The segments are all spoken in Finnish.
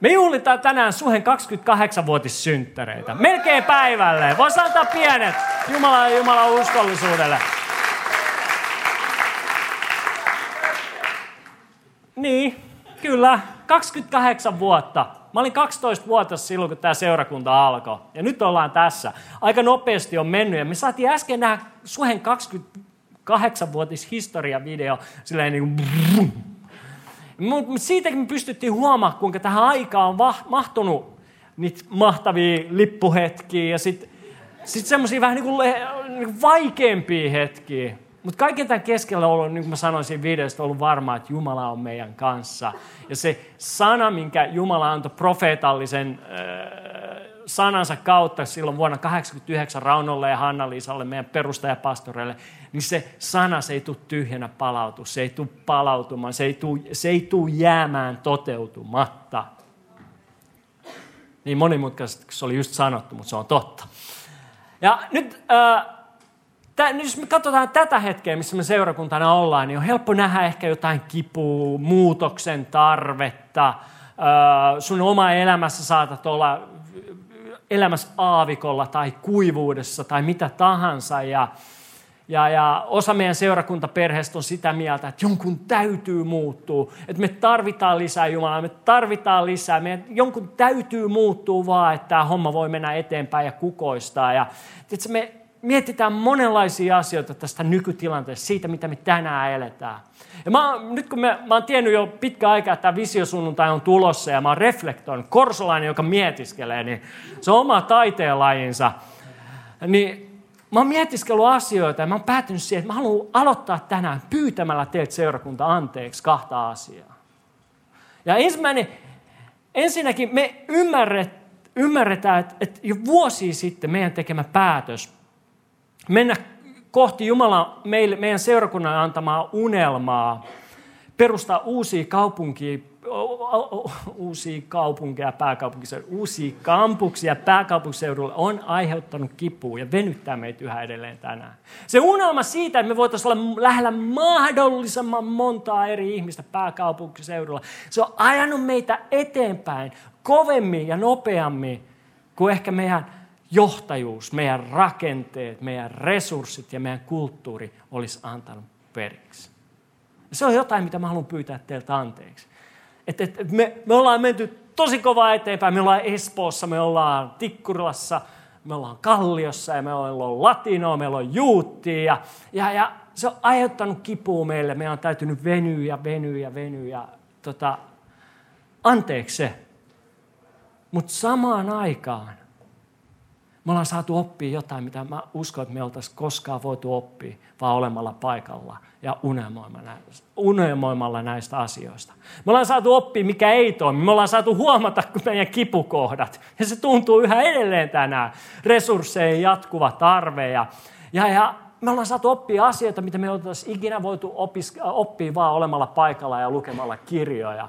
Me juhlitaan tänään Suhen 28-vuotissynttäreitä. Melkein päivälle. Voisi antaa pienet Jumala ja Jumalan uskollisuudelle. Niin, kyllä. 28 vuotta. Mä olin 12 vuotta silloin, kun tämä seurakunta alkoi. Ja nyt ollaan tässä. Aika nopeasti on mennyt. Ja me saatiin äsken nähdä Suhen 28-vuotis historiavideo. Silleen niin kuin mutta siitäkin me pystyttiin huomaamaan, kuinka tähän aikaan on mahtunut niitä mahtavia lippuhetkiä ja sitten sit semmoisia vähän niin kuin, niin kuin vaikeampia hetkiä. Mutta kaiken tämän keskellä on ollut, niin kuin mä sanoin siinä videosta, ollut varmaa, että Jumala on meidän kanssa. Ja se sana, minkä Jumala antoi profeetallisen äh, sanansa kautta silloin vuonna 1989 Raunolle ja Hanna-Liisalle, meidän perustajapastoreille, niin se sana se ei tule tyhjänä palautu, se ei tule palautumaan, se ei tule, se ei tule jäämään toteutumatta. Niin monimutkaisesti se oli just sanottu, mutta se on totta. Ja nyt, äh, tä, jos me katsotaan tätä hetkeä, missä me seurakuntana ollaan, niin on helppo nähdä ehkä jotain kipua, muutoksen tarvetta. Äh, sun oma elämässä saatat olla elämässä aavikolla tai kuivuudessa tai mitä tahansa. Ja, ja, ja osa meidän seurakuntaperheestä on sitä mieltä, että jonkun täytyy muuttua, että me tarvitaan lisää Jumalaa, me tarvitaan lisää, meidän jonkun täytyy muuttua vaan, että tämä homma voi mennä eteenpäin ja kukoistaa. Ja, me mietitään monenlaisia asioita tästä nykytilanteesta, siitä mitä me tänään eletään. Ja mä, nyt kun mä, mä oon tiennyt jo pitkä aikaa, että tämä visiosunnuntai on tulossa ja mä oon reflektoinut, korsolainen, joka mietiskelee, niin se on oma taiteenlajinsa. Niin mä oon mietiskellyt asioita ja mä oon päätynyt siihen, että mä haluan aloittaa tänään pyytämällä teiltä seurakunta anteeksi kahta asiaa. Ja ensimmäinen, ensinnäkin me ymmärret, ymmärretään, että, että jo vuosi sitten meidän tekemä päätös mennä kohti Jumala meille, meidän seurakunnan antamaa unelmaa, perustaa uusia kaupunkia, uusia kaupunkeja pääkaupunkiseudulla, uusia kampuksia pääkaupunkiseudulla on aiheuttanut kipua ja venyttää meitä yhä edelleen tänään. Se unelma siitä, että me voitaisiin olla lähellä mahdollisimman montaa eri ihmistä pääkaupunkiseudulla, se on ajanut meitä eteenpäin kovemmin ja nopeammin kuin ehkä meidän johtajuus, meidän rakenteet, meidän resurssit ja meidän kulttuuri olisi antanut periksi. Se on jotain, mitä mä haluan pyytää teiltä anteeksi. Et, et, me, me ollaan menty tosi kovaa eteenpäin. Me ollaan Espoossa, me ollaan Tikkurilassa, me ollaan Kalliossa ja me ollaan Latinoa, meillä on Juuttia. Ja, ja, ja se on aiheuttanut kipua meille. Me on täytynyt venyä ja venyä ja venyä. Ja, tota, anteeksi se. Mutta samaan aikaan me ollaan saatu oppia jotain, mitä mä uskon, että me oltaisiin koskaan voitu oppia, vaan olemalla paikalla ja unelmoimalla näistä asioista. Me ollaan saatu oppia, mikä ei toimi. Me ollaan saatu huomata meidän kipukohdat. Ja se tuntuu yhä edelleen tänään. Resurssejen jatkuva tarve. Ja, ja, ja me ollaan saatu oppia asioita, mitä me oltaisiin ikinä voitu oppia vaan olemalla paikalla ja lukemalla kirjoja.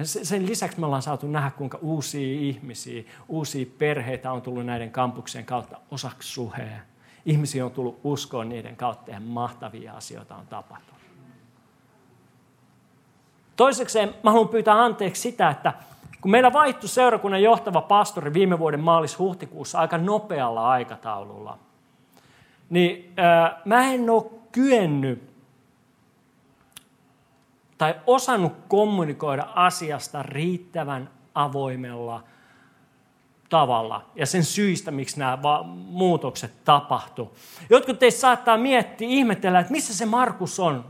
Ja sen lisäksi me ollaan saatu nähdä, kuinka uusia ihmisiä, uusia perheitä on tullut näiden kampuksien kautta osaksi suheen. Ihmisiä on tullut uskoon niiden kautta ja mahtavia asioita on tapahtunut. Toisekseen mä haluan pyytää anteeksi sitä, että kun meillä vaihtui seurakunnan johtava pastori viime vuoden maalis-huhtikuussa aika nopealla aikataululla, niin ää, mä en ole kyennyt tai osannut kommunikoida asiasta riittävän avoimella tavalla ja sen syistä, miksi nämä muutokset tapahtuu. Jotkut teistä saattaa miettiä, ihmetellä, että missä se Markus on.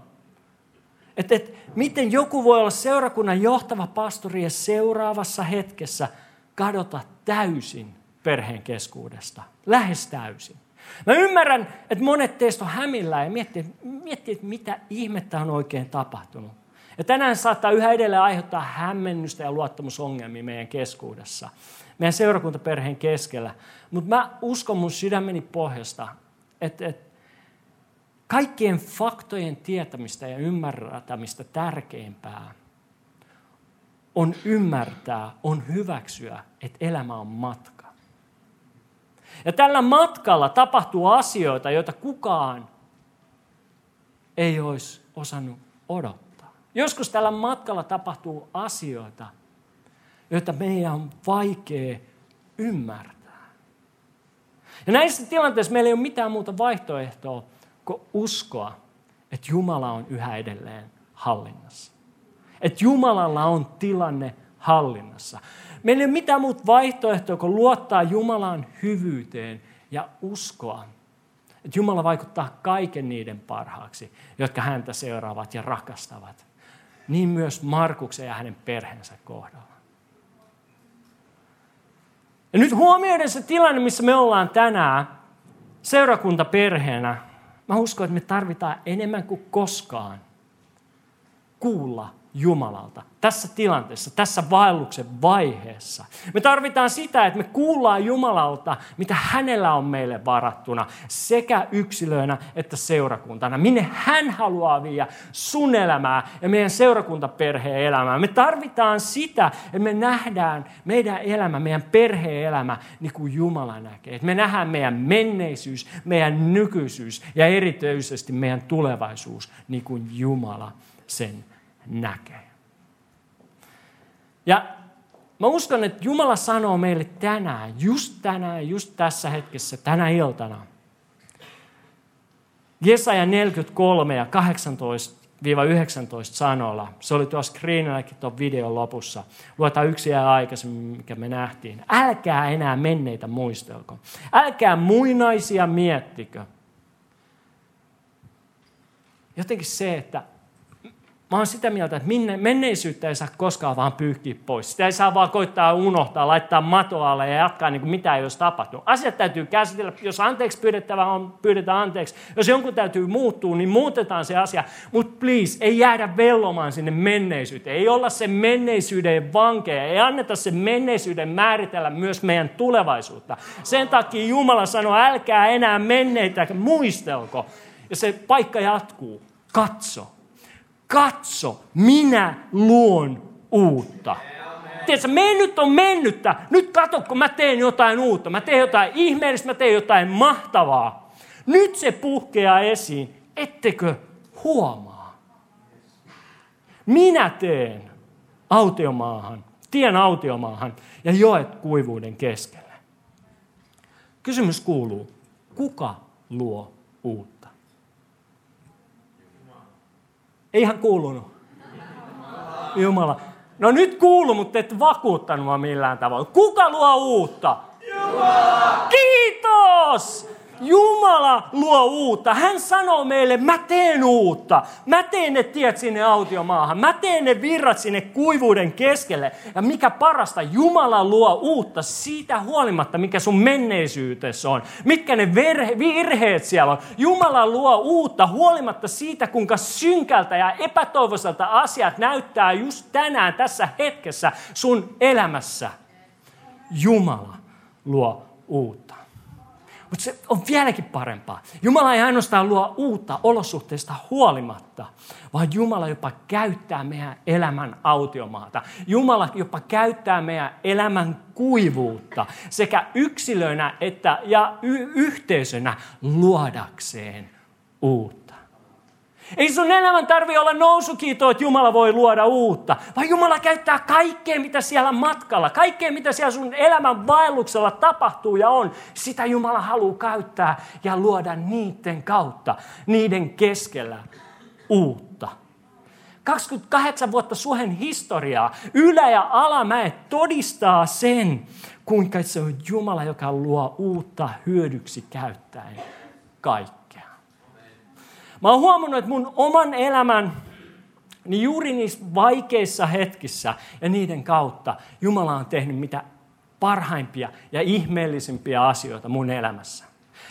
Että, että miten joku voi olla seurakunnan johtava pastori ja seuraavassa hetkessä kadota täysin perheen keskuudesta. Lähes täysin. Mä ymmärrän, että monet teistä on hämillään ja miettii, miettii että mitä ihmettä on oikein tapahtunut. Ja tänään saattaa yhä edelleen aiheuttaa hämmennystä ja luottamusongelmia meidän keskuudessa, meidän seurakuntaperheen keskellä. Mutta mä uskon mun sydämeni pohjasta, että, että kaikkien faktojen tietämistä ja ymmärtämistä tärkeimpää on ymmärtää, on hyväksyä, että elämä on matka. Ja tällä matkalla tapahtuu asioita, joita kukaan ei olisi osannut odottaa. Joskus tällä matkalla tapahtuu asioita, joita meidän on vaikea ymmärtää. Ja näissä tilanteissa meillä ei ole mitään muuta vaihtoehtoa kuin uskoa, että Jumala on yhä edelleen hallinnassa. Että Jumalalla on tilanne hallinnassa. Meillä ei ole mitään muuta vaihtoehtoa kuin luottaa Jumalan hyvyyteen ja uskoa, että Jumala vaikuttaa kaiken niiden parhaaksi, jotka häntä seuraavat ja rakastavat. Niin myös Markuksen ja hänen perheensä kohdalla. Ja nyt huomioiden se tilanne, missä me ollaan tänään seurakuntaperheenä, mä uskon, että me tarvitaan enemmän kuin koskaan kuulla Jumalalta tässä tilanteessa, tässä vaelluksen vaiheessa. Me tarvitaan sitä, että me kuullaan Jumalalta, mitä hänellä on meille varattuna, sekä yksilöinä että seurakuntana. Minne hän haluaa viedä sun elämää ja meidän seurakuntaperheen elämää. Me tarvitaan sitä, että me nähdään meidän elämä, meidän perheen elämä, niin kuin Jumala näkee. Että me nähdään meidän menneisyys, meidän nykyisyys ja erityisesti meidän tulevaisuus, niin kuin Jumala sen näkee. Ja mä uskon, että Jumala sanoo meille tänään, just tänään, just tässä hetkessä, tänä iltana. Jesaja 43 ja 18 19 sanoilla. Se oli tuossa screenilläkin tuon videon lopussa. Luetaan yksi ja aikaisemmin, mikä me nähtiin. Älkää enää menneitä muistelko. Älkää muinaisia miettikö. Jotenkin se, että Mä oon sitä mieltä, että menneisyyttä ei saa koskaan vaan pyyhkiä pois. Sitä ei saa vaan koittaa unohtaa, laittaa matoalle ja jatkaa niin kuin mitä ei olisi tapahtunut. Asiat täytyy käsitellä. Jos anteeksi pyydettävä on, pyydetään anteeksi. Jos jonkun täytyy muuttua, niin muutetaan se asia. Mutta please, ei jäädä vellomaan sinne menneisyyteen. Ei olla se menneisyyden vankeja. Ei anneta se menneisyyden määritellä myös meidän tulevaisuutta. Sen takia Jumala sanoo, älkää enää menneitä muistelko. Ja se paikka jatkuu. Katso katso, minä luon uutta. Tiedätkö, mennyt on mennyttä. Nyt katso, kun mä teen jotain uutta. Mä teen jotain ihmeellistä, mä teen jotain mahtavaa. Nyt se puhkeaa esiin. Ettekö huomaa? Minä teen autiomaahan, tien autiomaahan ja joet kuivuuden keskelle. Kysymys kuuluu, kuka luo uutta? Ei ihan kuulunut. Jumala. No nyt kuulu, mutta et vakuuttanut mua millään tavalla. Kuka luo uutta? Jumala! Kiitos! Jumala luo uutta. Hän sanoo meille, mä teen uutta. Mä teen ne tiet sinne autiomaahan. Mä teen ne virrat sinne kuivuuden keskelle. Ja mikä parasta, Jumala luo uutta siitä huolimatta, mikä sun menneisyytessä on. Mitkä ne verhe, virheet siellä on. Jumala luo uutta huolimatta siitä, kuinka synkältä ja epätoivoiselta asiat näyttää just tänään tässä hetkessä sun elämässä. Jumala luo uutta. Mutta se on vieläkin parempaa. Jumala ei ainoastaan luo uutta olosuhteista huolimatta, vaan Jumala jopa käyttää meidän elämän autiomaata. Jumala jopa käyttää meidän elämän kuivuutta sekä yksilönä että ja y- yhteisönä luodakseen uutta. Ei sun elämän tarvi olla nousukiito, että Jumala voi luoda uutta, vaan Jumala käyttää kaikkea, mitä siellä matkalla, kaikkea, mitä siellä sun elämän vaelluksella tapahtuu ja on. Sitä Jumala haluaa käyttää ja luoda niiden kautta, niiden keskellä uutta. 28 vuotta Suhen historiaa, ylä- ja alamäet todistaa sen, kuinka se on Jumala, joka luo uutta hyödyksi käyttäen kaikki. Mä oon huomannut, että mun oman elämän, niin juuri niissä vaikeissa hetkissä ja niiden kautta Jumala on tehnyt mitä parhaimpia ja ihmeellisimpiä asioita mun elämässä.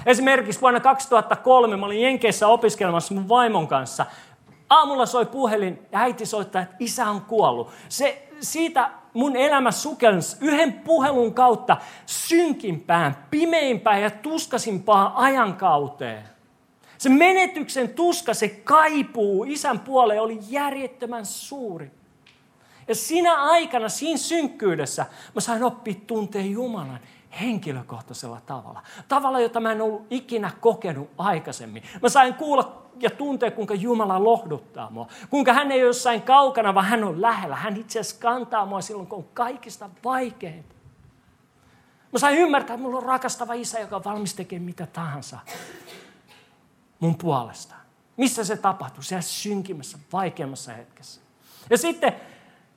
Esimerkiksi vuonna 2003 mä olin Jenkeissä opiskelemassa mun vaimon kanssa Aamulla soi puhelin ja äiti soittaa, että isä on kuollut. Se, siitä mun elämä sukelsi yhden puhelun kautta synkimpään, pimeimpään ja tuskasimpaan ajankauteen. Se menetyksen tuska, se kaipuu isän puoleen oli järjettömän suuri. Ja siinä aikana, siinä synkkyydessä, mä sain oppia tuntea Jumalan henkilökohtaisella tavalla. Tavalla, jota mä en ollut ikinä kokenut aikaisemmin. Mä sain kuulla ja tuntea, kuinka Jumala lohduttaa mua. Kuinka hän ei ole jossain kaukana, vaan hän on lähellä. Hän itse asiassa kantaa mua silloin, kun on kaikista vaikeinta. Mä sain ymmärtää, että mulla on rakastava isä, joka on valmis tekemään mitä tahansa mun puolesta. Missä se tapahtui? Siellä synkimmässä, vaikeimmassa hetkessä. Ja sitten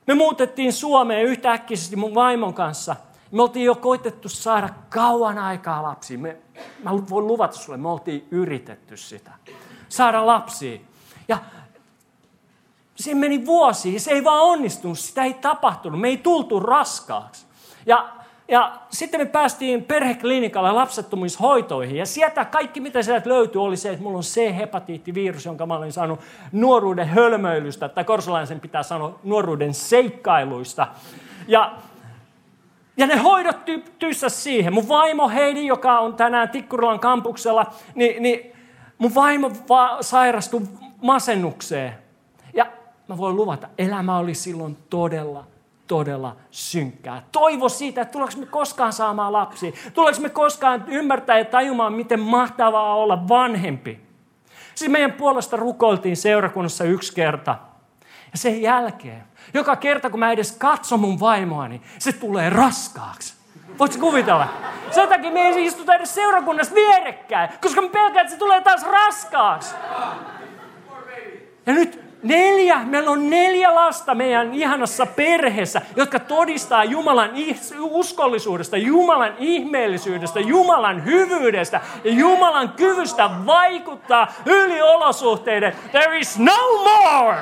me muutettiin Suomeen yhtäkkisesti mun vaimon kanssa. Me oltiin jo koitettu saada kauan aikaa lapsia. Me, mä voin luvata sulle, me oltiin yritetty sitä. Saada lapsia. Ja siinä meni vuosi, se ei vaan onnistunut, sitä ei tapahtunut, me ei tultu raskaaksi. Ja ja sitten me päästiin perheklinikalle lapsettomuushoitoihin. Ja sieltä kaikki, mitä sieltä löytyi, oli se, että mulla on C-hepatiittivirus, jonka mä olin saanut nuoruuden hölmöilystä, tai korsolaisen pitää sanoa nuoruuden seikkailuista. Ja, ja ne hoidot tyssä siihen. Mun vaimo Heidi, joka on tänään Tikkurilan kampuksella, niin, niin mun vaimo va- sairastui masennukseen. Ja mä voin luvata, elämä oli silloin todella todella synkkää. Toivo siitä, että tuleeko me koskaan saamaan lapsia. Tuleeko me koskaan ymmärtää ja tajumaan, miten mahtavaa olla vanhempi. Siis meidän puolesta rukoiltiin seurakunnassa yksi kerta. Ja sen jälkeen, joka kerta kun mä edes katson mun vaimoani, se tulee raskaaksi. Voitko kuvitella? Sen takia me ei istuta edes seurakunnassa vierekkäin, koska me pelkään, että se tulee taas raskaaksi. Ja nyt Neljä, meillä on neljä lasta meidän ihanassa perheessä, jotka todistaa Jumalan uskollisuudesta, Jumalan ihmeellisyydestä, Jumalan hyvyydestä ja Jumalan kyvystä vaikuttaa yli olosuhteiden. There is no more!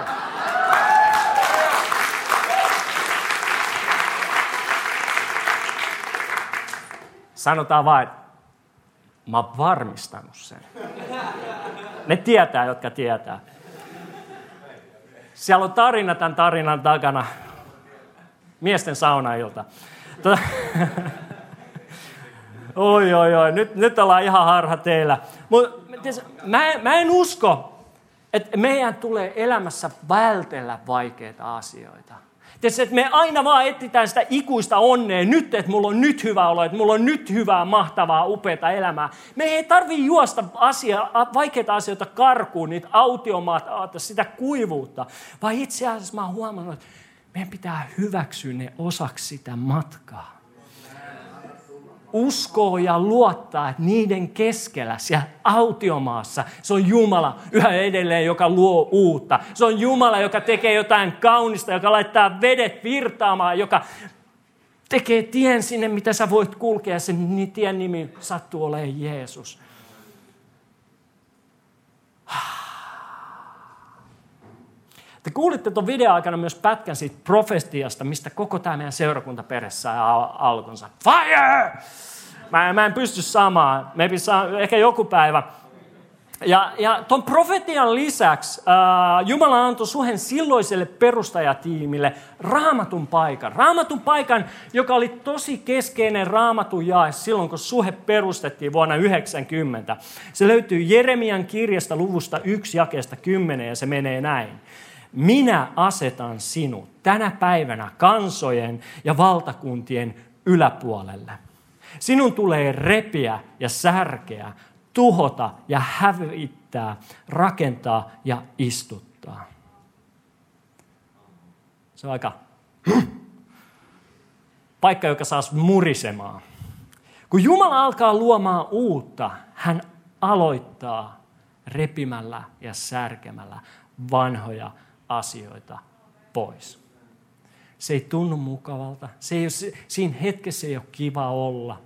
Sanotaan vain, mä oon varmistanut sen. Ne tietää, jotka tietää. Siellä on tarina tämän tarinan takana. Miesten saunailta. Oi, oi, oi. Nyt, nyt ollaan ihan harha teillä. Mut, mä, mä en usko, että meidän tulee elämässä vältellä vaikeita asioita. Tiedätkö, että me aina vaan etsitään sitä ikuista onnea. Nyt, että mulla on nyt hyvä olo, että mulla on nyt hyvää, mahtavaa, upeata elämää. Me ei tarvitse juosta asia, vaikeita asioita karkuun, niitä autiomaata, sitä kuivuutta, vaan itse asiassa mä oon huomannut, että meidän pitää hyväksyä ne osaksi sitä matkaa uskoo ja luottaa, että niiden keskellä, siellä autiomaassa, se on Jumala yhä edelleen, joka luo uutta. Se on Jumala, joka tekee jotain kaunista, joka laittaa vedet virtaamaan, joka tekee tien sinne, mitä sä voit kulkea. Sen tien nimi sattuu olemaan Jeesus. Te kuulitte tuon videon aikana myös pätkän siitä profetiasta, mistä koko tämä meidän seurakunta peressä saa alkunsa. Fire! Mä, mä en pysty saamaan, maybe saa, ehkä joku päivä. Ja, ja tuon profetian lisäksi äh, Jumala antoi suhen silloiselle perustajatiimille raamatun paikan. Raamatun paikan, joka oli tosi keskeinen raamatun jae silloin, kun suhe perustettiin vuonna 90. Se löytyy Jeremian kirjasta luvusta 1 jakeesta 10 ja se menee näin. Minä asetan sinut tänä päivänä kansojen ja valtakuntien yläpuolelle. Sinun tulee repiä ja särkeä, tuhota ja hävittää, rakentaa ja istuttaa. Se on aika paikka, joka saa murisemaan. Kun Jumala alkaa luomaan uutta, hän aloittaa repimällä ja särkemällä vanhoja asioita pois. Se ei tunnu mukavalta. Se ei ole, siinä hetkessä ei ole kiva olla.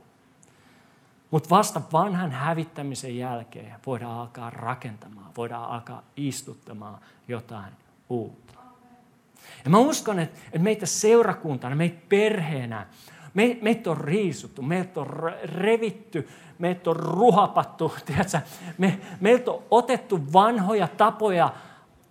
Mutta vasta vanhan hävittämisen jälkeen voidaan alkaa rakentamaan, voidaan alkaa istuttamaan jotain uutta. Ja mä uskon, että, meitä seurakuntana, meitä perheenä, me, meitä on riisuttu, meitä on revitty, meitä on ruhapattu? Me, meiltä on otettu vanhoja tapoja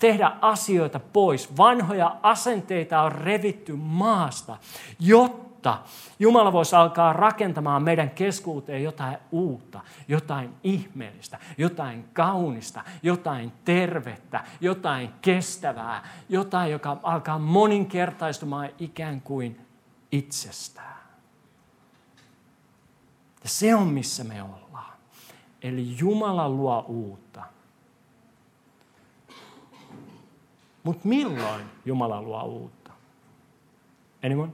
tehdä asioita pois. Vanhoja asenteita on revitty maasta, jotta Jumala voisi alkaa rakentamaan meidän keskuuteen jotain uutta, jotain ihmeellistä, jotain kaunista, jotain tervettä, jotain kestävää, jotain, joka alkaa moninkertaistumaan ikään kuin itsestään. Ja se on missä me ollaan. Eli Jumala luo uutta. Mutta milloin Jumala luo uutta? Anyone?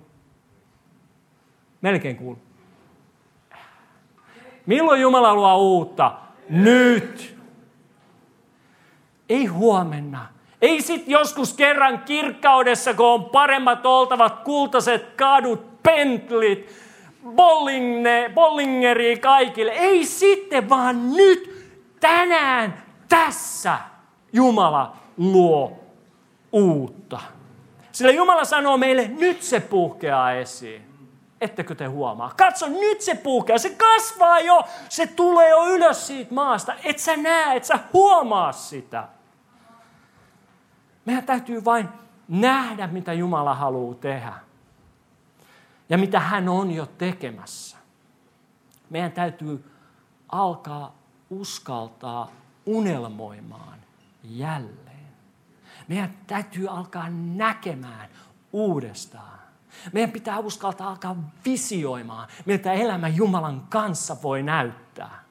Melkein kuulu. Milloin Jumala luo uutta? Nyt. Ei huomenna. Ei sit joskus kerran kirkkaudessa, kun on paremmat oltavat kultaiset kadut, pentlit, bollingne, bollingeri kaikille. Ei sitten, vaan nyt, tänään, tässä Jumala luo uutta. Sillä Jumala sanoo meille, nyt se puhkeaa esiin. Ettekö te huomaa? Katso, nyt se puhkeaa. Se kasvaa jo. Se tulee jo ylös siitä maasta. Et sä näe, et sä huomaa sitä. Meidän täytyy vain nähdä, mitä Jumala haluaa tehdä. Ja mitä hän on jo tekemässä. Meidän täytyy alkaa uskaltaa unelmoimaan jälleen. Meidän täytyy alkaa näkemään uudestaan. Meidän pitää uskaltaa alkaa visioimaan, miltä elämä Jumalan kanssa voi näyttää.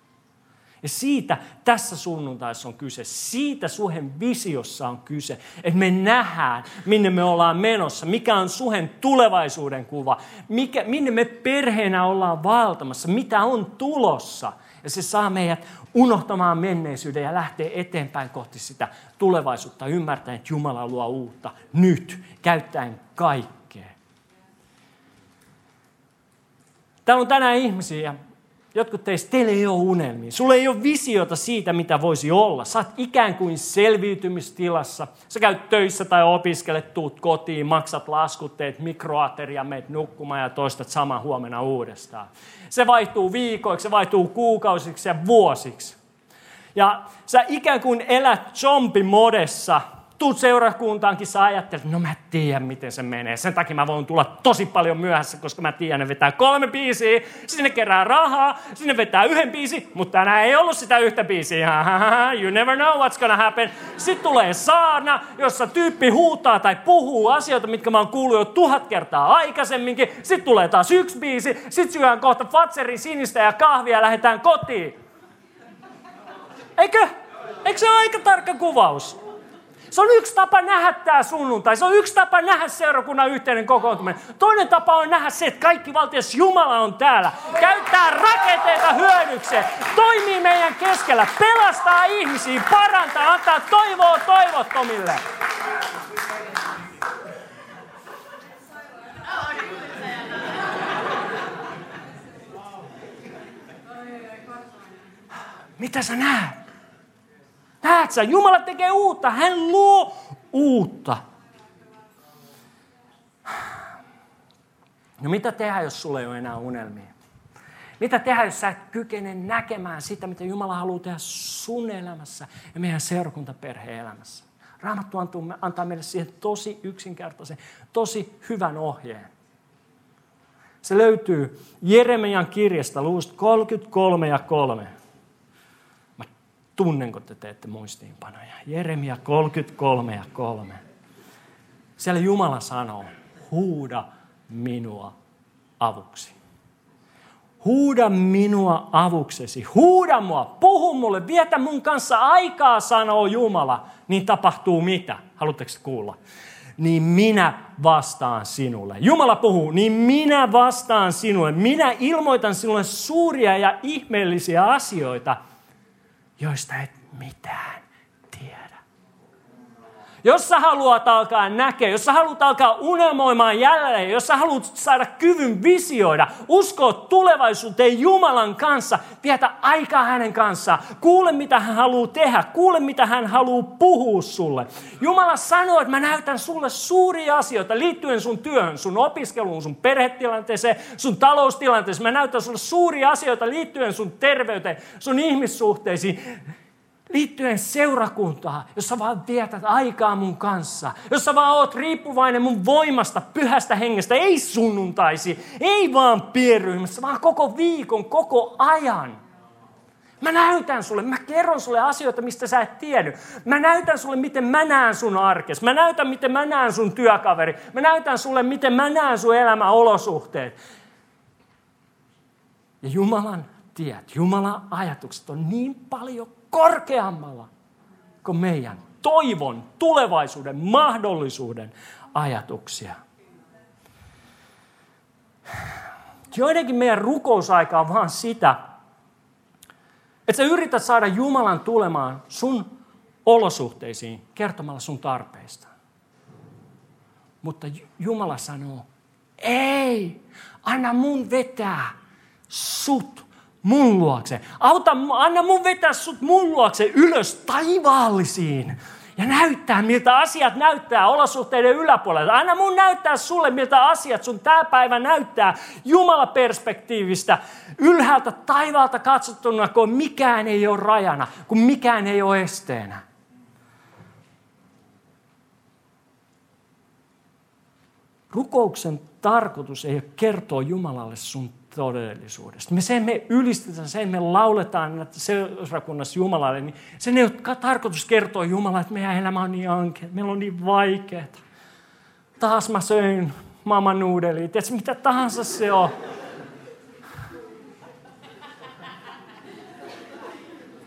Ja siitä tässä sunnuntaissa on kyse. Siitä suhen visiossa on kyse. Että me nähdään, minne me ollaan menossa. Mikä on suhen tulevaisuuden kuva. Mikä, minne me perheenä ollaan valtamassa. Mitä on tulossa. Ja se saa meidät unohtamaan menneisyyden ja lähteä eteenpäin kohti sitä tulevaisuutta. Ymmärtäen, että Jumala luo uutta nyt, käyttäen kaikkea. Täällä on tänään ihmisiä, jotkut teistä, teillä ei ole unelmia. Sulla ei ole visiota siitä, mitä voisi olla. Sä oot ikään kuin selviytymistilassa. Sä käyt töissä tai opiskelet, tuut kotiin, maksat laskut, teet mikroateria, meet nukkumaan ja toistat sama huomenna uudestaan. Se vaihtuu viikoiksi, se vaihtuu kuukausiksi ja vuosiksi. Ja sä ikään kuin elät zombimodessa, tuut seurakuntaankin, sä ajattelet, no mä tiedän, miten se menee. Sen takia mä voin tulla tosi paljon myöhässä, koska mä tiedän, ne vetää kolme biisiä, sinne kerää rahaa, sinne vetää yhden biisi, mutta tänään ei ollut sitä yhtä biisiä. You never know what's gonna happen. Sitten tulee saarna, jossa tyyppi huutaa tai puhuu asioita, mitkä mä oon kuullut jo tuhat kertaa aikaisemminkin. Sitten tulee taas yksi biisi, sitten syödään kohta Fatserin sinistä ja kahvia ja lähdetään kotiin. Eikö? Eikö se ole aika tarkka kuvaus? Se on yksi tapa nähdä tämä sunnuntai. Se on yksi tapa nähdä seurakunnan yhteinen kokoontuminen. Toinen tapa on nähdä se, että kaikki valtias Jumala on täällä. Käyttää rakenteita hyödykseen. Toimii meidän keskellä. Pelastaa ihmisiä, parantaa, antaa toivoa toivottomille. Mitä sä näet? Näet sä, Jumala tekee uutta. Hän luo uutta. No mitä tehdä, jos sulla ei ole enää unelmia? Mitä tehdä, jos sä et kykene näkemään sitä, mitä Jumala haluaa tehdä sun elämässä ja meidän seurakuntaperheen elämässä? Raamattu antaa meille siihen tosi yksinkertaisen, tosi hyvän ohjeen. Se löytyy Jeremian kirjasta luvusta 33 ja 3 tunnen, kun te teette muistiinpanoja. Jeremia 33 ja 3. Siellä Jumala sanoo, huuda minua avuksi. Huuda minua avuksesi. Huuda mua, puhu mulle, vietä mun kanssa aikaa, sanoo Jumala. Niin tapahtuu mitä? Haluatteko kuulla? Niin minä vastaan sinulle. Jumala puhuu, niin minä vastaan sinulle. Minä ilmoitan sinulle suuria ja ihmeellisiä asioita – joista et mitään. Jos sä haluat alkaa näkeä, jos sä haluat alkaa unelmoimaan jälleen, jos sä haluat saada kyvyn visioida, uskoa tulevaisuuteen Jumalan kanssa, vietä aikaa hänen kanssaan, kuule mitä hän haluaa tehdä, kuule mitä hän haluaa puhua sulle. Jumala sanoo, että mä näytän sulle suuria asioita liittyen sun työhön, sun opiskeluun, sun perhetilanteeseen, sun taloustilanteeseen. Mä näytän sulle suuria asioita liittyen sun terveyteen, sun ihmissuhteisiin liittyen seurakuntaan, jossa vaan vietät aikaa mun kanssa, jossa vaan oot riippuvainen mun voimasta, pyhästä hengestä, ei sunnuntaisi, ei vaan pienryhmässä, vaan koko viikon, koko ajan. Mä näytän sulle, mä kerron sulle asioita, mistä sä et tiennyt. Mä näytän sulle, miten mä näen sun arkes. Mä näytän, miten mä näen sun työkaveri. Mä näytän sulle, miten mä näen sun elämäolosuhteet. Ja Jumalan tiet, Jumalan ajatukset on niin paljon korkeammalla kuin meidän toivon, tulevaisuuden, mahdollisuuden ajatuksia. Joidenkin meidän rukousaika on vaan sitä, että sä yrität saada Jumalan tulemaan sun olosuhteisiin kertomalla sun tarpeista. Mutta Jumala sanoo, ei, anna mun vetää sut mun luokse. Auta, anna mun vetää sut mun luokse ylös taivaallisiin. Ja näyttää, miltä asiat näyttää olosuhteiden yläpuolella. Anna mun näyttää sulle, miltä asiat sun tämä päivä näyttää Jumala-perspektiivistä. Ylhäältä taivaalta katsottuna, kun mikään ei ole rajana, kun mikään ei ole esteenä. Rukouksen tarkoitus ei ole kertoa Jumalalle sun todellisuudesta. Me sen me ylistetään, sen me lauletaan että seurakunnassa Jumalalle, niin sen ei ole tarkoitus kertoa Jumalalle, että meidän elämä on niin ankea, meillä on niin vaikeaa. Taas mä söin maailman nuudeliin, tiedätkö mitä tahansa se on.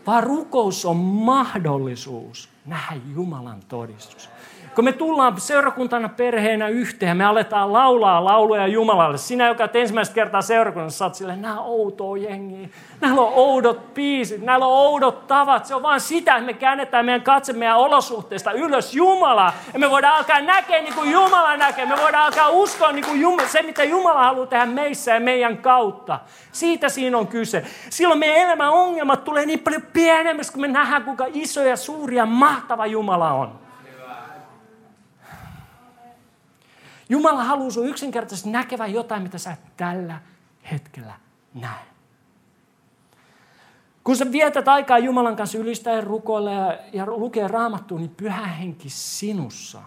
Vaan rukous on mahdollisuus nähdä Jumalan todistus. Kun me tullaan seurakuntana perheenä yhteen, me aletaan laulaa lauluja Jumalalle. Sinä, joka olet ensimmäistä kertaa seurakunnassa, saat silleen, nämä outoa jengiä. Näillä on oudot piisit, näillä on oudot tavat. Se on vaan sitä, että me käännetään meidän katse meidän olosuhteista ylös Jumalaa. Ja me voidaan alkaa näkeä niin kuin Jumala näkee. Me voidaan alkaa uskoa niin kuin Jumala, se, mitä Jumala haluaa tehdä meissä ja meidän kautta. Siitä siinä on kyse. Silloin meidän elämän ongelmat tulee niin paljon pienemmäksi, kun me nähdään, kuinka iso ja suuri ja mahtava Jumala on. Jumala haluaa sinun yksinkertaisesti näkevän jotain, mitä sä et tällä hetkellä näe. Kun sä vietät aikaa Jumalan kanssa ylistää ja rukoilla ja, ja lukee raamattua, niin pyhä henki sinussa,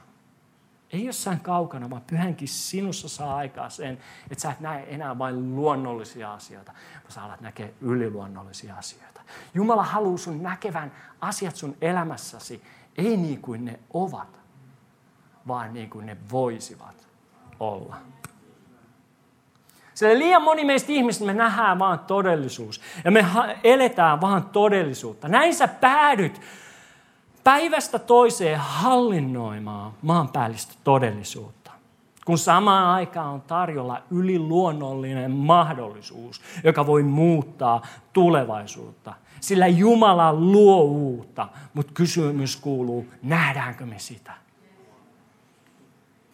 ei jossain kaukana, vaan pyhä henki sinussa saa aikaa sen, että sä et näe enää vain luonnollisia asioita, vaan sä alat näkee yliluonnollisia asioita. Jumala haluaa sun näkevän asiat sun elämässäsi, ei niin kuin ne ovat, vaan niin kuin ne voisivat olla. Sillä liian moni meistä ihmistä me nähdään vaan todellisuus. Ja me eletään vaan todellisuutta. Näin sä päädyt päivästä toiseen hallinnoimaan maanpäällistä todellisuutta. Kun samaan aikaan on tarjolla yliluonnollinen mahdollisuus, joka voi muuttaa tulevaisuutta. Sillä Jumala luo uutta, mutta kysymys kuuluu, nähdäänkö me sitä?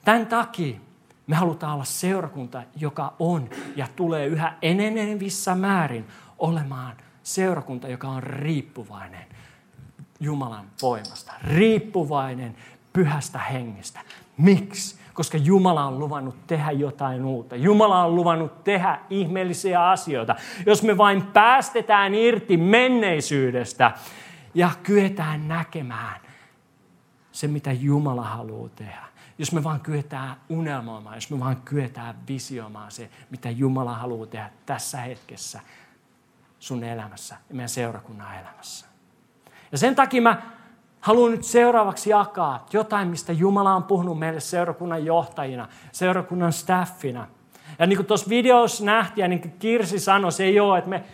Tämän takia me halutaan olla seurakunta, joka on ja tulee yhä enenevissä määrin olemaan seurakunta, joka on riippuvainen Jumalan voimasta, riippuvainen pyhästä hengestä. Miksi? Koska Jumala on luvannut tehdä jotain uutta. Jumala on luvannut tehdä ihmeellisiä asioita. Jos me vain päästetään irti menneisyydestä ja kyetään näkemään se, mitä Jumala haluaa tehdä jos me vaan kyetään unelmoimaan, jos me vaan kyetään visioimaan se, mitä Jumala haluaa tehdä tässä hetkessä sun elämässä ja meidän seurakunnan elämässä. Ja sen takia mä haluan nyt seuraavaksi jakaa jotain, mistä Jumala on puhunut meille seurakunnan johtajina, seurakunnan staffina. Ja niin kuin tuossa videossa nähtiin, niin kuin Kirsi sanoi, se ei ole, että me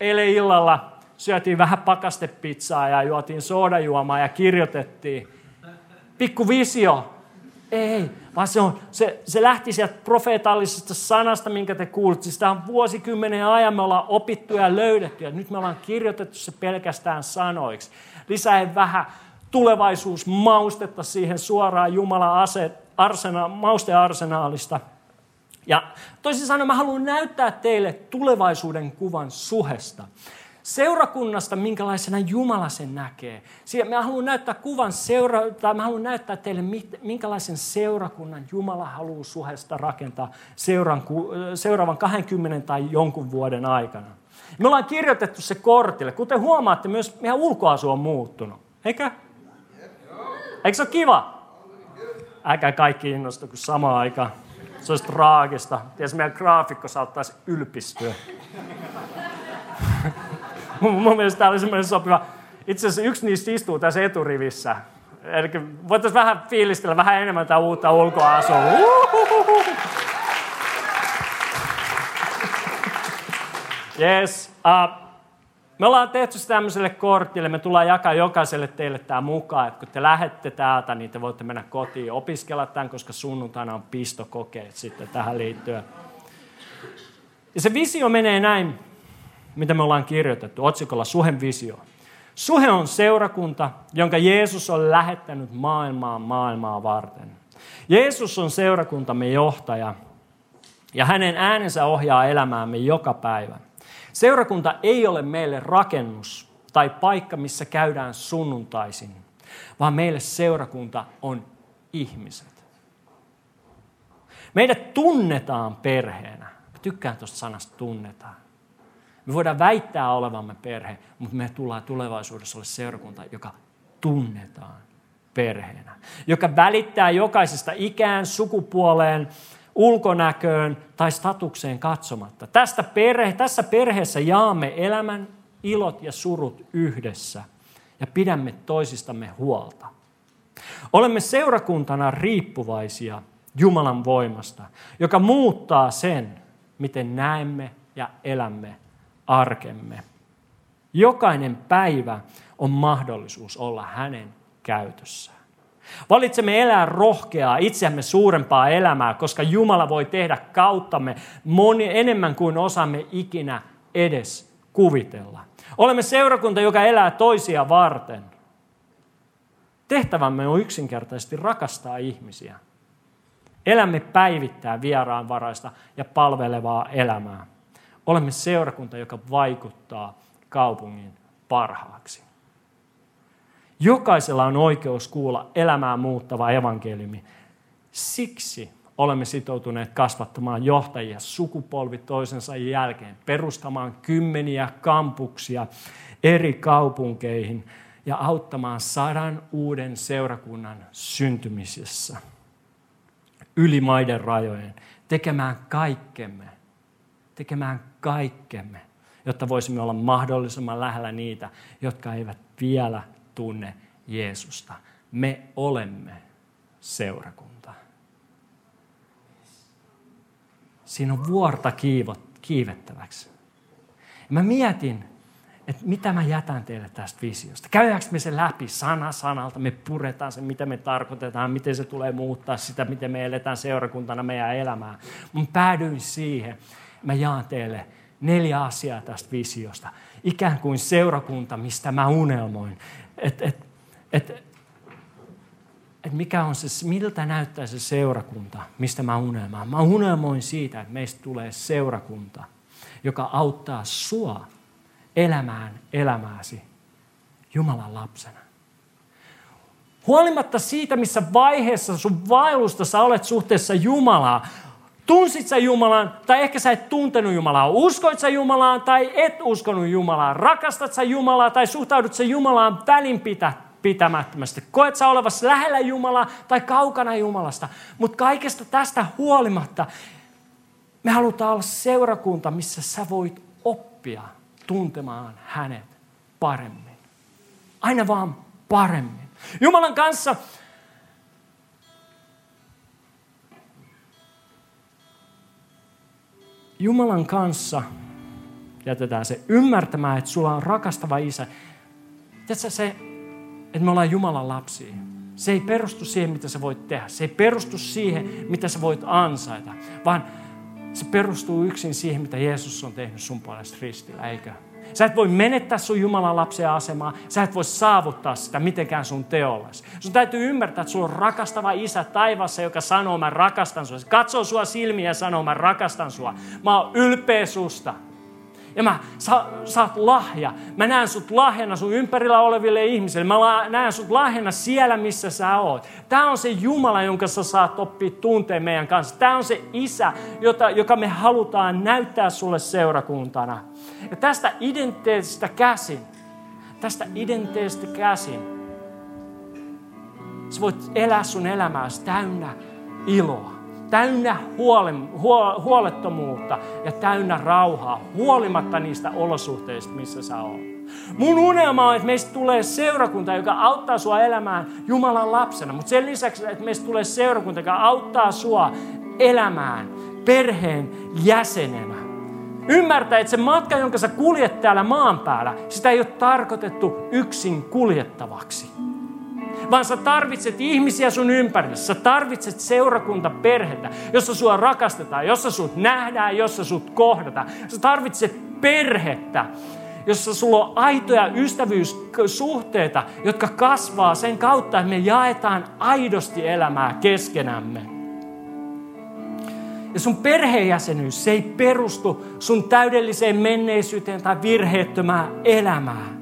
eilen illalla syötiin vähän pakastepizzaa ja juotiin soodajuomaa ja kirjoitettiin. Pikku visio, ei, vaan se, on, se, se lähti sieltä profeetallisesta sanasta, minkä te kuulitte. Sitä on vuosikymmenen ajan me ollaan opittu ja löydetty. Ja nyt me ollaan kirjoitettu se pelkästään sanoiksi. Lisää vähän tulevaisuusmaustetta siihen suoraan Jumalan ase, arsena, maustearsenaalista. Ja toisin sanoen mä haluan näyttää teille tulevaisuuden kuvan suhesta seurakunnasta, minkälaisena Jumala sen näkee. Mä haluan näyttää kuvan seura, tai mä haluan näyttää teille, minkälaisen seurakunnan Jumala haluaa suhesta rakentaa seuran, seuraavan 20 tai jonkun vuoden aikana. Me ollaan kirjoitettu se kortille. Kuten huomaatte, myös meidän ulkoasu on muuttunut. Eikö? Eikö se ole kiva? Äkä kaikki innostu kuin samaan aikaan. Se olisi traagista. Tiedätkö, meidän graafikko saattaisi ylpistyä. Mun mielestä tämä oli semmoinen sopiva. Itse asiassa yksi niistä istuu tässä eturivissä. Eli voitaisiin vähän fiilistellä vähän enemmän tätä uutta ulkoasua. Yes. Uh, me ollaan tehty tämmöiselle kortille, me tullaan jakaa jokaiselle teille tämä mukaan, että kun te lähette täältä, niin te voitte mennä kotiin opiskella tämän, koska sunnuntaina on pistokokeet sitten tähän liittyen. Ja se visio menee näin, mitä me ollaan kirjoitettu, otsikolla Suhen visio. Suhe on seurakunta, jonka Jeesus on lähettänyt maailmaan maailmaa varten. Jeesus on seurakuntamme johtaja ja hänen äänensä ohjaa elämäämme joka päivä. Seurakunta ei ole meille rakennus tai paikka, missä käydään sunnuntaisin, vaan meille seurakunta on ihmiset. Meidät tunnetaan perheenä. Mä tykkään tuosta sanasta tunnetaan. Me voidaan väittää olevamme perhe, mutta me tullaan tulevaisuudessa olla seurakunta, joka tunnetaan perheenä. Joka välittää jokaisesta ikään, sukupuoleen, ulkonäköön tai statukseen katsomatta. Tästä perhe, tässä perheessä jaamme elämän ilot ja surut yhdessä ja pidämme toisistamme huolta. Olemme seurakuntana riippuvaisia Jumalan voimasta, joka muuttaa sen, miten näemme ja elämme arkemme. Jokainen päivä on mahdollisuus olla hänen käytössään. Valitsemme elää rohkeaa, itseämme suurempaa elämää, koska Jumala voi tehdä kauttamme moni, enemmän kuin osaamme ikinä edes kuvitella. Olemme seurakunta, joka elää toisia varten. Tehtävämme on yksinkertaisesti rakastaa ihmisiä. Elämme päivittää vieraanvaraista ja palvelevaa elämää. Olemme seurakunta, joka vaikuttaa kaupungin parhaaksi. Jokaisella on oikeus kuulla elämää muuttava evankeliumi. Siksi olemme sitoutuneet kasvattamaan johtajia sukupolvi toisensa jälkeen, perustamaan kymmeniä kampuksia eri kaupunkeihin ja auttamaan sadan uuden seurakunnan syntymisessä yli maiden rajojen, tekemään kaikkemme, tekemään kaikkemme, jotta voisimme olla mahdollisimman lähellä niitä, jotka eivät vielä tunne Jeesusta. Me olemme seurakunta. Siinä on vuorta kiivot, kiivettäväksi. Mä mietin, että mitä mä jätän teille tästä visiosta. Käydäänkö me se läpi sana sanalta, me puretaan sen, mitä me tarkoitetaan, miten se tulee muuttaa sitä, miten me eletään seurakuntana meidän elämää. Mun päädyin siihen, mä jaan teille neljä asiaa tästä visiosta. Ikään kuin seurakunta, mistä mä unelmoin että et, et, et mikä on se, miltä näyttää se seurakunta, mistä mä unelmaan. Mä unelmoin siitä, että meistä tulee seurakunta, joka auttaa sua elämään elämääsi Jumalan lapsena. Huolimatta siitä, missä vaiheessa sun vaellusta sä olet suhteessa Jumalaa, Tunsit sä Jumalan, tai ehkä sä et tuntenut Jumalaa. Uskoit sä Jumalaan tai et uskonut Jumalaan. Rakastat sä Jumalaa tai suhtaudut sä Jumalaan välinpitä, pitämättömästi. Koet sä olevas lähellä Jumalaa tai kaukana Jumalasta. Mutta kaikesta tästä huolimatta me halutaan olla seurakunta, missä sä voit oppia tuntemaan hänet paremmin. Aina vaan paremmin. Jumalan kanssa Jumalan kanssa jätetään se ymmärtämään, että sulla on rakastava isä. Tiedätkö se, että me ollaan Jumalan lapsia. Se ei perustu siihen, mitä sä voit tehdä. Se ei perustu siihen, mitä sä voit ansaita, vaan se perustuu yksin siihen, mitä Jeesus on tehnyt sun puolesta ristillä, eikö? Sä et voi menettää sun Jumalan lapsen asemaa. Sä et voi saavuttaa sitä mitenkään sun teollasi. Sun täytyy ymmärtää, että sulla on rakastava isä taivassa, joka sanoo, mä rakastan sua. Se katsoo sua silmiä ja sanoo, mä rakastan sua. Mä oon ylpeä susta. Ja mä, sä oot lahja. Mä näen sut lahjana sun ympärillä oleville ihmisille. Mä näen sut lahjana siellä, missä sä oot. Tämä on se Jumala, jonka sä saat oppia tunteen meidän kanssa. Tämä on se Isä, jota, joka me halutaan näyttää sulle seurakuntana. Ja tästä identiteetistä käsin, tästä identiteetistä käsin, sä voit elää sun elämääsi täynnä iloa täynnä huole, huolettomuutta ja täynnä rauhaa, huolimatta niistä olosuhteista, missä sä oot. Mun unelma on, että meistä tulee seurakunta, joka auttaa sua elämään Jumalan lapsena, mutta sen lisäksi, että meistä tulee seurakunta, joka auttaa sua elämään perheen jäsenenä. Ymmärtää, että se matka, jonka sä kuljet täällä maan päällä, sitä ei ole tarkoitettu yksin kuljettavaksi vaan sä tarvitset ihmisiä sun ympärillä. Sä tarvitset seurakunta perhettä, jossa sua rakastetaan, jossa sut nähdään, jossa sut kohdataan. Sä tarvitset perhettä, jossa sulla on aitoja ystävyyssuhteita, jotka kasvaa sen kautta, että me jaetaan aidosti elämää keskenämme. Ja sun perheenjäsenyys, se ei perustu sun täydelliseen menneisyyteen tai virheettömään elämään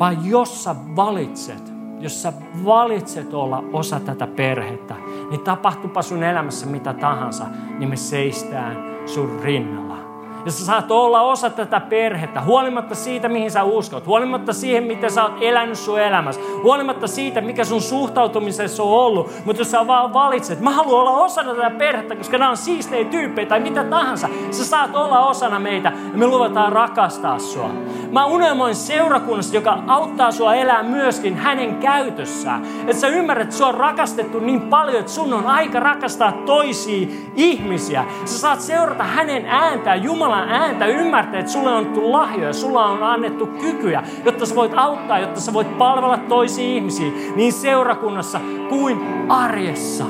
vaan jos sä valitset, jos sä valitset olla osa tätä perhettä, niin tapahtupa sun elämässä mitä tahansa, niin me seistään sun rinnalla. Ja sä saat olla osa tätä perhettä, huolimatta siitä, mihin sä uskot, huolimatta siihen, miten sä oot elänyt sun elämässä, huolimatta siitä, mikä sun suhtautumisessa on ollut. Mutta jos sä vaan valitset, mä haluan olla osana tätä perhettä, koska nämä on siistejä tyyppejä tai mitä tahansa, sä saat olla osana meitä ja me luvataan rakastaa sua. Mä unelmoin seurakunnasta, joka auttaa sua elää myöskin hänen käytössään. Että sä ymmärrät, että sua on rakastettu niin paljon, että sun on aika rakastaa toisia ihmisiä. Sä saat seurata hänen ääntään, Jumala Jumalan ääntä, ymmärtää, että sulle on annettu lahjoja, sulla on annettu kykyjä, jotta sä voit auttaa, jotta sä voit palvella toisia ihmisiä niin seurakunnassa kuin arjessa.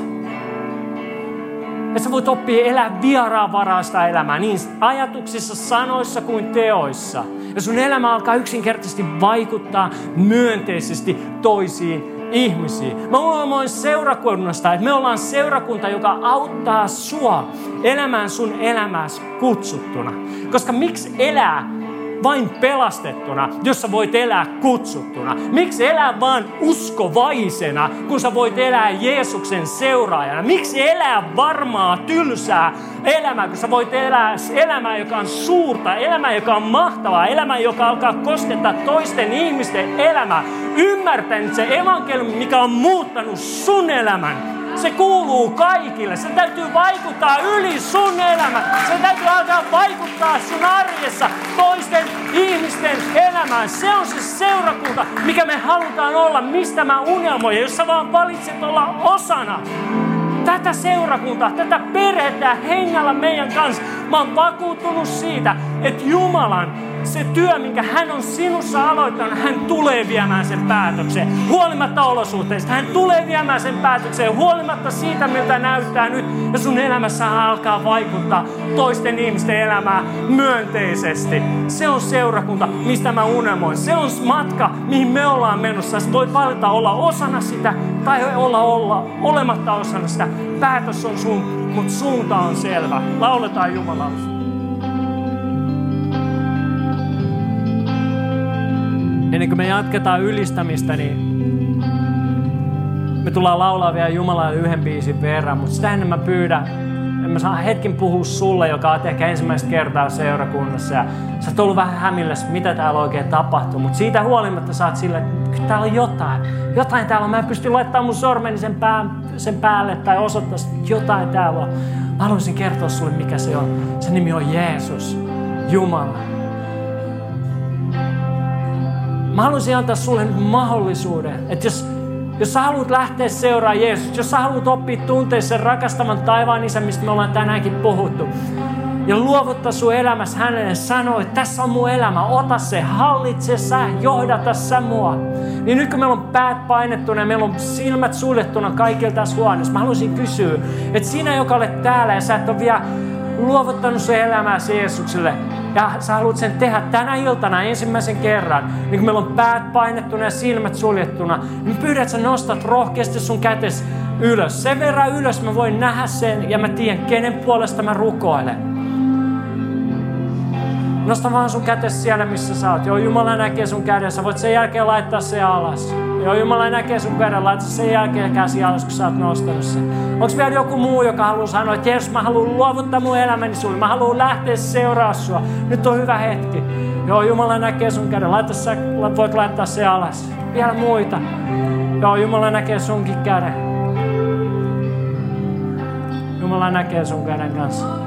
Ja sä voit oppia elää vieraanvaraista elämää niin ajatuksissa, sanoissa kuin teoissa. Ja sun elämä alkaa yksinkertaisesti vaikuttaa myönteisesti toisiin ihmisiä. Mä olen seurakunnasta, että me ollaan seurakunta, joka auttaa sua elämään sun elämässä kutsuttuna. Koska miksi elää vain pelastettuna, jos sä voit elää kutsuttuna? Miksi elää vain uskovaisena, kun sä voit elää Jeesuksen seuraajana? Miksi elää varmaa, tylsää elämää, kun sä voit elää elämää, joka on suurta, elämää, joka on mahtavaa, elämää, joka alkaa koskettaa toisten ihmisten elämää? Ymmärtänyt se evankeliumi, mikä on muuttanut sun elämän se kuuluu kaikille. Se täytyy vaikuttaa yli sun elämä. Se täytyy alkaa vaikuttaa sun arjessa toisten ihmisten elämään. Se on se seurakunta, mikä me halutaan olla, mistä mä unelmoin. Jos sä vaan valitset olla osana tätä seurakuntaa, tätä perhettä hengällä meidän kanssa, mä oon vakuuttunut siitä, että Jumalan se työ, minkä hän on sinussa aloittanut, hän tulee viemään sen päätökseen. Huolimatta olosuhteista, hän tulee viemään sen päätökseen. Huolimatta siitä, miltä näyttää nyt. Ja sun elämässä alkaa vaikuttaa toisten ihmisten elämään myönteisesti. Se on seurakunta, mistä mä unelmoin. Se on matka, mihin me ollaan menossa. Sä voit valita olla osana sitä tai olla, olla olematta osana sitä. Päätös on sun, mutta suunta on selvä. Lauletaan Jumalalle. Kuin me jatketaan ylistämistä, niin me tullaan laulaa vielä Jumalaa yhden biisin verran, mutta sitä ennen mä pyydän, mä saan hetken puhua sulle, joka on ehkä ensimmäistä kertaa seurakunnassa ja sä oot ollut vähän hämilläs, mitä täällä oikein tapahtuu, mutta siitä huolimatta oot sille, että täällä on jotain, jotain täällä on, mä en pysty laittamaan mun sormeni sen, pää, sen päälle tai osoittaa, että jotain täällä on. Mä haluaisin kertoa sulle, mikä se on. Se nimi on Jeesus, Jumala. Mä haluaisin antaa sulle mahdollisuuden, että jos, jos sä haluat lähteä seuraamaan Jeesus, jos sä haluat oppia tuntea sen rakastavan taivaan isä, mistä me ollaan tänäänkin puhuttu, ja luovuttaa sun elämässä hänelle sanoa, että tässä on mun elämä, ota se, hallitse sä, johdata sä mua. Niin nyt kun meillä on päät painettuna ja meillä on silmät suljettuna kaikilta tässä huoneessa, mä haluaisin kysyä, että sinä, joka olet täällä ja sä et ole vielä luovuttanut sun elämääsi Jeesukselle, ja sä haluat sen tehdä tänä iltana ensimmäisen kerran, niin kun meillä on päät painettuna ja silmät suljettuna, niin pyydät, että sä nostat rohkeasti sun kätes ylös. Sen verran ylös mä voin nähdä sen ja mä tiedän, kenen puolesta mä rukoilen. Nosta vaan sun kätes siellä, missä sä oot. Joo, Jumala näkee sun käden. Sä voit sen jälkeen laittaa se alas. Joo, Jumala näkee sun käden. Laita sen jälkeen käsi alas, kun sä oot nostanut sen. Onko vielä joku muu, joka haluaa sanoa, että Jeesus, mä haluan luovuttaa mun elämäni sulle. Mä haluan lähteä seuraa sua. Nyt on hyvä hetki. Joo, Jumala näkee sun käden. Laita sä, voit laittaa se alas. Vielä muita. Joo, Jumala näkee sunkin käden. Jumala näkee sun käden kanssa.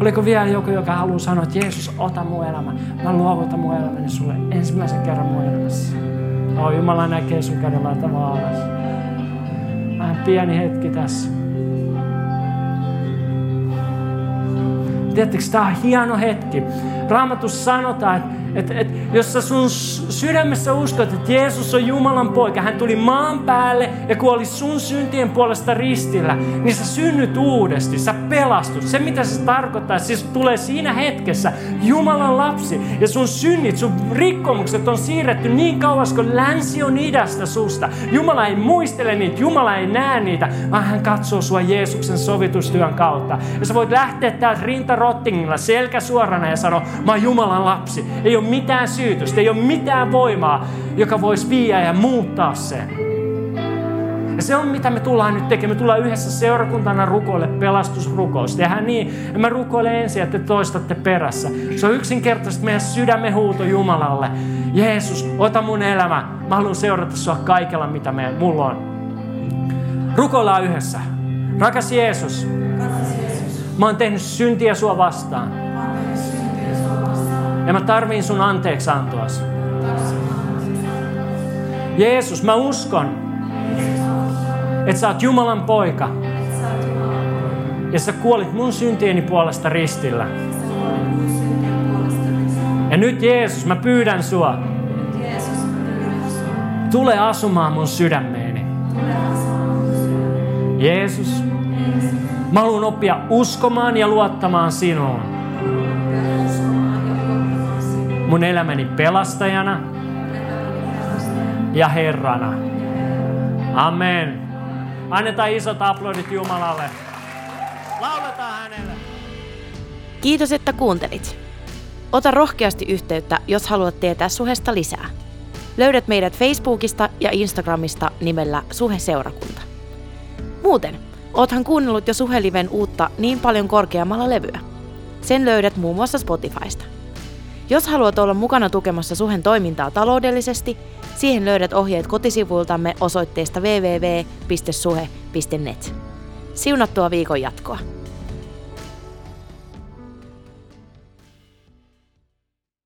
Oliko vielä joku, joka haluaa sanoa, että Jeesus, ota mun elämä. Mä luovutan mun elämäni sulle ensimmäisen kerran mun elämässä. Oh, Jumala näkee sun käden laita vaan alas. Vähän pieni hetki tässä. Tiedättekö, tämä on hieno hetki. Raamatussa sanotaan, että et, et, jos sä sun sydämessä uskot, että Jeesus on Jumalan poika, hän tuli maan päälle ja kuoli sun syntien puolesta ristillä, niin sä synnyt uudesti, sä pelastut. Se mitä se tarkoittaa, siis tulee siinä hetkessä Jumalan lapsi ja sun synnit, sun rikkomukset on siirretty niin kauas kuin länsi on idästä susta. Jumala ei muistele niitä, Jumala ei näe niitä, vaan hän katsoo sua Jeesuksen sovitustyön kautta. Ja sä voit lähteä täältä rintarottingilla selkä suorana ja sanoa, mä oon Jumalan lapsi. Ei ole mitään syytöstä, ei ole mitään voimaa, joka voisi viiä ja muuttaa sen. Ja se on mitä me tullaan nyt tekemään. Me tullaan yhdessä seurakuntana rukoille pelastusrukous. Tehdään niin, että mä rukoilen ensin, että te toistatte perässä. Se on yksinkertaisesti meidän sydämen huuto Jumalalle. Jeesus, ota mun elämä. Mä haluan seurata sua kaikella, mitä me, mulla on. Rukoillaan yhdessä. Rakas Jeesus, mä oon tehnyt syntiä sua vastaan. Ja mä tarviin sun anteeksi antoas. Jeesus, mä uskon, että sä oot Jumalan poika. Ja sä kuolit mun syntieni puolesta ristillä. Ja nyt Jeesus, mä pyydän sua. Tule asumaan mun sydämeeni. Jeesus, mä haluan oppia uskomaan ja luottamaan sinuun mun elämäni pelastajana ja Herrana. Amen. Annetaan isot aplodit Jumalalle. Lauletaan hänelle. Kiitos, että kuuntelit. Ota rohkeasti yhteyttä, jos haluat tietää suhesta lisää. Löydät meidät Facebookista ja Instagramista nimellä Suhe-seurakunta. Muuten, oothan kuunnellut jo Suheliven uutta niin paljon korkeammalla levyä. Sen löydät muun muassa Spotifysta. Jos haluat olla mukana tukemassa Suhen toimintaa taloudellisesti, siihen löydät ohjeet kotisivuiltamme osoitteesta www.suhe.net. Siunattua viikon jatkoa!